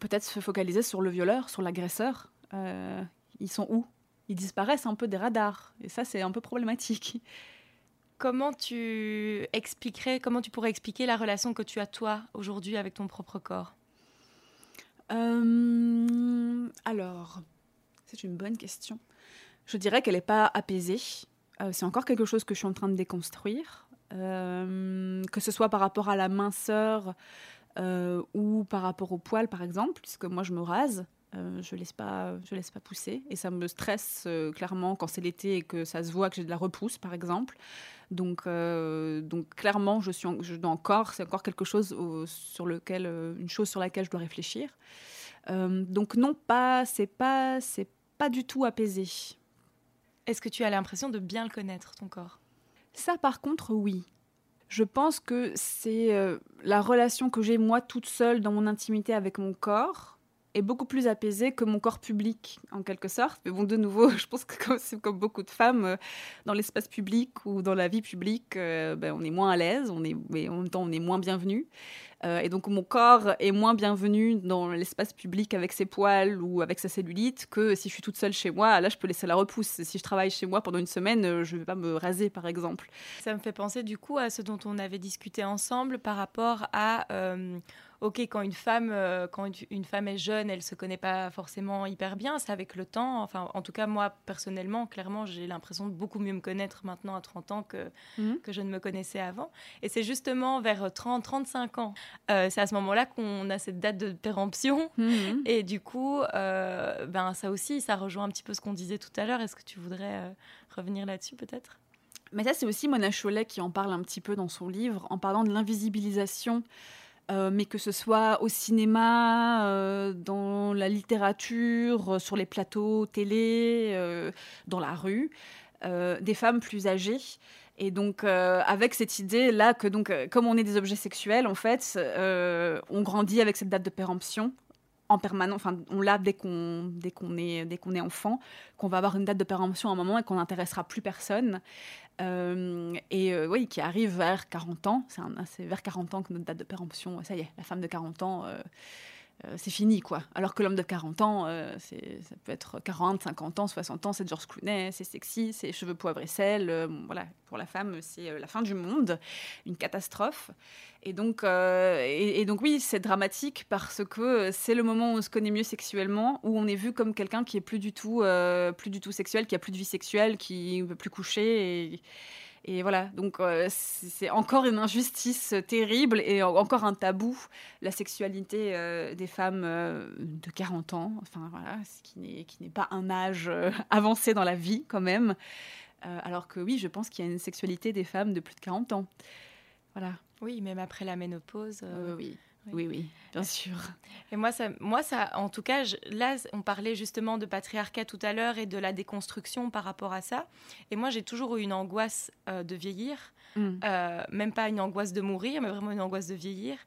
peut-être se focaliser sur le violeur, sur l'agresseur. Euh, ils sont où? Ils disparaissent un peu des radars. Et ça, c'est un peu problématique. Comment tu expliquerais, comment tu pourrais expliquer la relation que tu as toi aujourd'hui avec ton propre corps? Euh, Alors, c'est une bonne question. Je dirais qu'elle n'est pas apaisée. Euh, c'est encore quelque chose que je suis en train de déconstruire. que ce soit par rapport à la minceur, euh, ou par rapport au poil, par exemple, puisque moi je me rase. Euh, je laisse pas, je laisse pas pousser et ça me stresse euh, clairement quand c'est l'été et que ça se voit que j'ai de la repousse, par exemple. Donc, donc clairement, je suis, je dois encore, c'est encore quelque chose sur lequel, une chose sur laquelle je dois réfléchir. donc non, pas, c'est pas, c'est pas du tout apaisé. Est-ce que tu as l'impression de bien le connaître, ton corps? Ça, par contre, oui. Je pense que c'est euh, la relation que j'ai moi toute seule dans mon intimité avec mon corps est beaucoup plus apaisée que mon corps public en quelque sorte. Mais bon, de nouveau, je pense que comme, beaucoup de femmes euh, dans l'espace public ou dans la vie publique, euh, ben, on est moins à l'aise, on est, mais en même temps on est moins bienvenu. Euh, et donc mon corps est moins bienvenu dans l'espace public avec ses poils ou avec sa cellulite que si je suis toute seule chez moi. Là, je peux laisser la repousse. Si je travaille chez moi pendant une semaine, je ne vais pas me raser, par exemple. Ça me fait penser du coup à ce dont on avait discuté ensemble par rapport à... ok, quand une femme, euh, quand une femme est jeune, elle se connaît pas forcément hyper bien. C'est avec le temps. Enfin, en tout cas, moi personnellement, clairement, j'ai l'impression de beaucoup mieux me connaître maintenant à 30 ans que mhm. que je ne me connaissais avant. Et c'est justement vers 30, 35 ans, euh, c'est à ce moment-là qu'on a cette date de péremption. Mhm. Et du coup, euh, ben ça aussi, ça rejoint un petit peu ce qu'on disait tout à l'heure. Est-ce que tu voudrais revenir là-dessus peut-être? Mais ça, c'est aussi Mona Chollet qui en parle un petit peu dans son livre, en parlant de l'invisibilisation euh, mais que ce soit au cinéma, euh, dans la littérature, euh, sur les plateaux télé, dans la rue, des femmes plus âgées. Et donc, avec cette idée-là que, donc, comme on est des objets sexuels, en fait, on grandit avec cette date de péremption en permanence, enfin on l'a dès qu'on est est enfant, qu'on va avoir une date de péremption à un moment et qu'on n'intéressera plus personne. Euh, et euh, oui, qui arrive vers 40 ans. C'est vers 40 ans que notre date de péremption, ça y est, la femme de 40 ans, euh, c'est fini, quoi. Alors que l'homme de 40 ans, ça peut être 40, 50 ans, 60 ans, c'est George Clooney, c'est sexy, c'est cheveux poivre et sel. voilà, pour la femme, c'est la fin du monde, une catastrophe. Et donc, euh, et, donc oui, c'est dramatique parce que c'est le moment où on se connaît mieux sexuellement, où on est vu comme quelqu'un qui est plus du tout, euh, plus du tout sexuel, qui a plus de vie sexuelle, qui ne peut plus coucher. Voilà, donc euh, c'est encore une injustice terrible et encore un tabou, la sexualité des femmes de 40 ans, enfin voilà, ce qui n'est pas un âge avancé dans la vie quand même. alors que oui, je pense qu'il y a une sexualité des femmes de plus de 40 ans. Voilà. Oui, même après la ménopause. Euh, oui. Oui, oui, bien sûr. Et moi, ça, moi, ça, en tout cas, là, on parlait justement de patriarcat tout à l'heure et de la déconstruction par rapport à ça. Et moi, j'ai toujours eu une angoisse euh, de vieillir, mm. euh, même pas une angoisse de mourir, mais vraiment une angoisse de vieillir,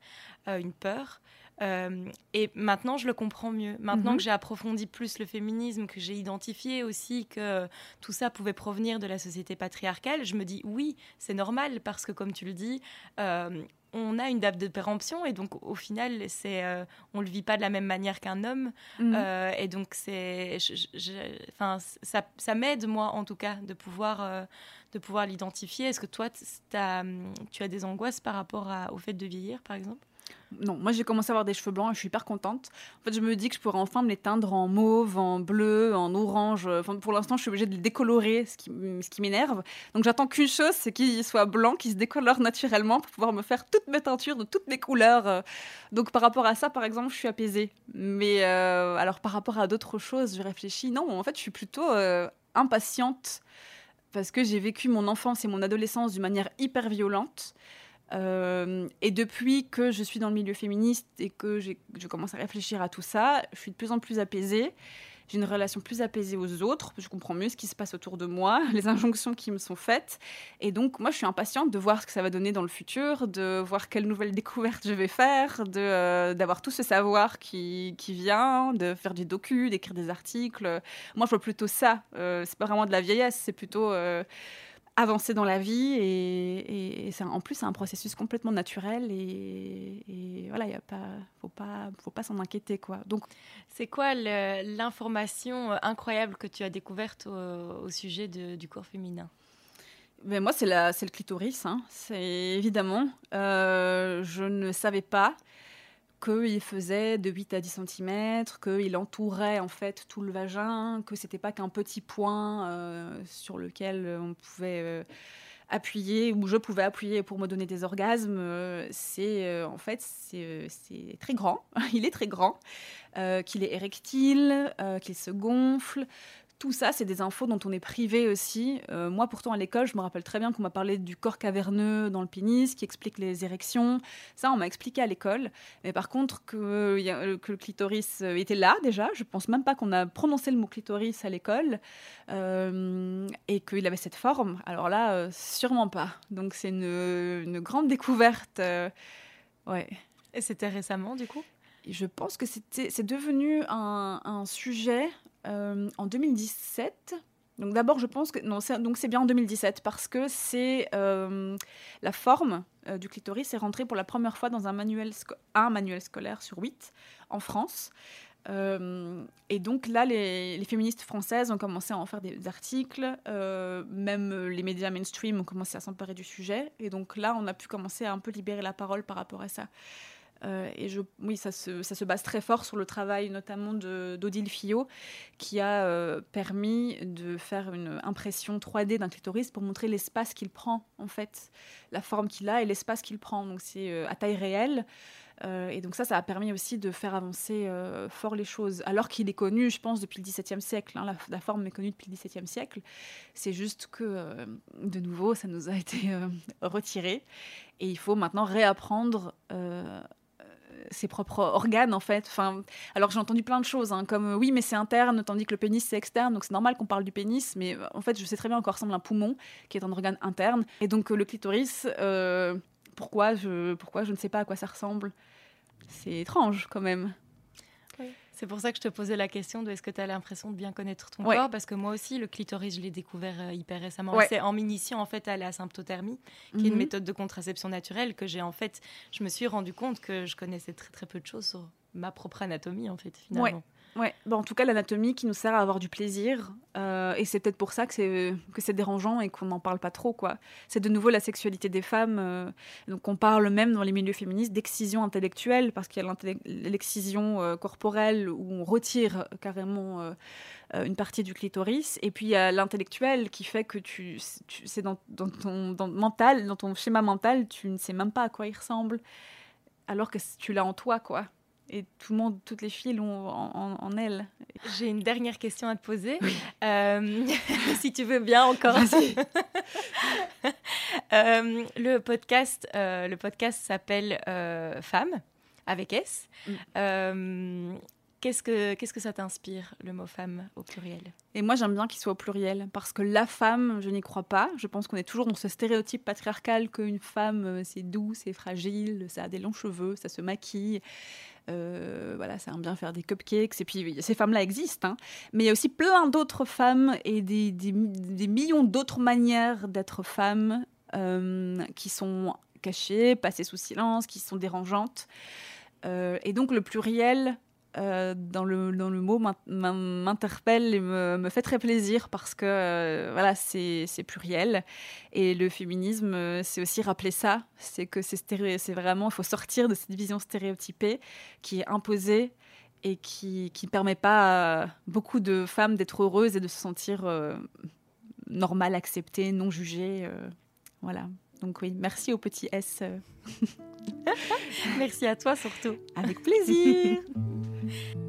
une peur. Euh, et maintenant, je le comprends mieux. Maintenant mhm. que j'ai approfondi plus le féminisme, que j'ai identifié aussi que tout ça pouvait provenir de la société patriarcale, je me dis oui, c'est normal parce que, comme tu le dis, euh, on a une date de péremption et donc au final, c'est, euh, on le vit pas de la même manière qu'un homme. Mhm. et donc, c'est, enfin, ça, ça m'aide moi en tout cas de pouvoir, de pouvoir l'identifier. Est-ce que toi, as, tu as des angoisses par rapport au fait de vieillir, par exemple? Non, moi j'ai commencé à avoir des cheveux blancs et je suis hyper contente. En fait, je me dis que je pourrais enfin me les teindre en mauve, en bleu, en orange. Enfin, pour l'instant, je suis obligée de les décolorer, ce qui, ce qui m'énerve. Donc j'attends qu'une chose, c'est qu'ils soient blancs, qu'ils se décolorent naturellement pour pouvoir me faire toutes mes teintures de toutes mes couleurs. Donc par rapport à ça, par exemple, je suis apaisée. Mais euh, alors par rapport à d'autres choses, je réfléchis. Non, en fait, je suis plutôt euh, impatiente parce que j'ai vécu mon enfance et mon adolescence d'une manière hyper violente. Euh, et depuis que je suis dans le milieu féministe et que je commence à réfléchir à tout ça, je suis de plus en plus apaisée. J'ai une relation plus apaisée aux autres. Je comprends mieux ce qui se passe autour de moi, les injonctions qui me sont faites. Et donc, moi, je suis impatiente de voir ce que ça va donner dans le futur, de voir quelles nouvelles découvertes je vais faire, euh, d'avoir tout ce savoir qui, qui, vient, de faire du docu, d'écrire des articles. Moi, je vois plutôt ça. Euh, c'est pas vraiment de la vieillesse, c'est plutôt avancer dans la vie et, c'est en plus c'est un processus complètement naturel et, voilà il y a pas faut pas faut pas s'en inquiéter quoi. Donc c'est quoi l'information euh, incroyable que tu as découverte au, sujet du corps féminin? Mais ben, moi c'est la c'est le clitoris hein. c'est évidemment euh, je ne savais pas qu'il faisait de 8 à 10 cm, qu'il entourait en fait tout le vagin, que c'était pas qu'un petit point euh, sur lequel on pouvait euh, appuyer ou je pouvais appuyer pour me donner des orgasmes. Euh, c'est en fait c'est très grand, il est très grand, qu'il est érectile, qu'il se gonfle, tout ça, c'est des infos dont on est privé aussi. Euh, moi, pourtant, à l'école, je me rappelle très bien qu'on m'a parlé du corps caverneux dans le pénis, qui explique les érections. Ça, on m'a expliqué à l'école. Mais par contre, que, euh, que, le clitoris euh, était là déjà, je pense même pas qu'on a prononcé le mot clitoris à l'école, et qu'il avait cette forme. Alors là, sûrement pas. Donc c'est une, grande découverte. ouais. Et c'était récemment, du coup? Je pense que c'est devenu un, un sujet euh, en 2017. Donc d'abord, je pense que non, donc c'est bien en 2017 parce que c'est euh, la forme euh, du clitoris est rentrée pour la première fois dans un manuel, un manuel scolaire sur 8 en France. et donc là, les, féministes françaises ont commencé à en faire des, articles, même les médias mainstream ont commencé à s'emparer du sujet. Et donc là, on a pu commencer à un peu libérer la parole par rapport à ça. Euh, et je, oui, ça se, ça se, base très fort sur le travail notamment d'Odile Fillot, qui a euh, permis de faire une impression 3D d'un clitoris pour montrer l'espace qu'il prend, en fait, la forme qu'il a et l'espace qu'il prend. Donc c'est euh, à taille réelle. et donc ça, ça a permis aussi de faire avancer fort les choses. Alors qu'il est connu, je pense, depuis le XVIIe siècle. Hein, la, la, forme est connue depuis le XVIIe siècle. C'est juste que, de nouveau, ça nous a été retiré. Et il faut maintenant réapprendre ses propres organes en fait. Enfin, alors j'ai entendu plein de choses, hein, comme oui mais c'est interne tandis que le pénis c'est externe, donc c'est normal qu'on parle du pénis, mais en fait je sais très bien à quoi ressemble un poumon qui est un organe interne, et donc le clitoris, euh, pourquoi, pourquoi je ne sais pas à quoi ça ressemble? C'est étrange quand même. C'est pour ça que je te posais la question de est-ce que tu as l'impression de bien connaître ton corps? Parce que moi aussi, le clitoris, je l'ai découvert euh, hyper récemment. C'est en m'initiant en fait à la symptothermie, qui est une mhm. méthode de contraception naturelle, que j'ai en fait, je me suis rendu compte que je connaissais très très peu de choses sur ma propre anatomie en fait finalement. Ouais, bah, en tout cas l'anatomie qui nous sert à avoir du plaisir. Euh, et c'est peut-être pour ça que c'est, que c'est dérangeant et qu'on n'en parle pas trop. quoi. C'est de nouveau la sexualité des femmes. Euh, donc on parle même dans les milieux féministes d'excision intellectuelle, parce qu'il y a l'excision euh, corporelle où on retire carrément une partie du clitoris. Et puis il y a l'intellectuel qui fait que tu, c'est dans, ton mental, dans ton schéma mental, tu ne sais même pas à quoi il ressemble, alors que tu l'as en toi. quoi et tout le monde, toutes les filles l'ont en, elles. J'ai une dernière question à te poser, euh, si tu veux bien encore. euh, le podcast, euh, le podcast s'appelle euh, Femme avec S. Mm. Qu'est-ce que, qu'est-ce que ça t'inspire, le mot femme au pluriel? Et moi, j'aime bien qu'il soit au pluriel, parce que la femme, je n'y crois pas. Je pense qu'on est toujours dans ce stéréotype patriarcal qu'une femme, c'est doux, c'est fragile, ça a des longs cheveux, ça se maquille. Euh, voilà, ça aime bien faire des cupcakes. Et puis, ces femmes-là existent. Hein. Mais il y a aussi plein d'autres femmes et des, des, millions d'autres manières d'être femme euh, qui sont cachées, passées sous silence, qui sont dérangeantes. Euh, et donc, le pluriel euh, dans, le, mot m'interpelle et me, me, fait très plaisir parce que euh, voilà, c'est pluriel. Et le féminisme, euh, c'est aussi rappeler ça c'est que c'est vraiment, il faut sortir de cette vision stéréotypée qui est imposée et qui ne permet pas à beaucoup de femmes d'être heureuses et de se sentir normales, acceptées, non jugées. voilà. Donc oui, merci au petit S. merci à toi surtout. Avec plaisir.